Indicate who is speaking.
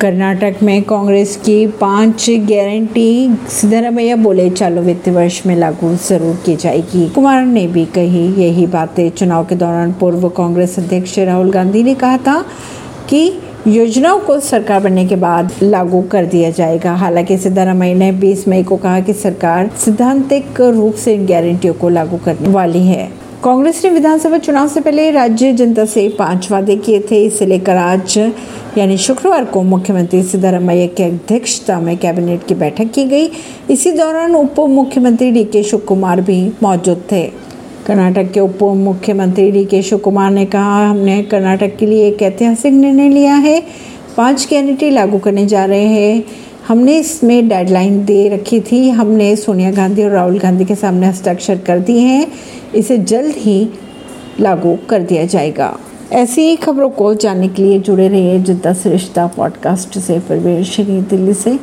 Speaker 1: कर्नाटक में कांग्रेस की पाँच गारंटी। सिद्धरामैया बोले, चालू वित्त वर्ष में लागू ज़रूर की जाएगी। कुमार ने भी कही यही बातें। चुनाव के दौरान पूर्व कांग्रेस अध्यक्ष राहुल गांधी ने कहा था कि योजनाओं को सरकार बनने के बाद लागू कर दिया जाएगा। हालाँकि सिद्धरामैया ने 20 मई को कहा कि सरकार सिद्धांतिक रूप से इन गारंटियों को लागू करने वाली है। कांग्रेस ने विधानसभा चुनाव से पहले राज्य जनता से पाँच वादे किए थे। इसे लेकर आज, यानी शुक्रवार को मुख्यमंत्री सिद्धरामैया की अध्यक्षता में कैबिनेट की बैठक की गई। इसी दौरान उप मुख्यमंत्री डी के शिव कुमार भी मौजूद थे। कर्नाटक के उप मुख्यमंत्री डी के शिव कुमार ने कहा, हमने कर्नाटक के लिए एक ऐतिहासिक निर्णय लिया है। पाँच कैनिटी लागू करने जा रहे हैं। हमने इसमें डेडलाइन दे रखी थी। हमने सोनिया गांधी और राहुल गांधी के सामने हस्ताक्षर कर दिए हैं। इसे जल्द ही लागू कर दिया जाएगा। ऐसी ही खबरों को जानने के लिए जुड़े रहिए जिद्दा सरिश्ता पॉडकास्ट से। परवेश दिल्ली से।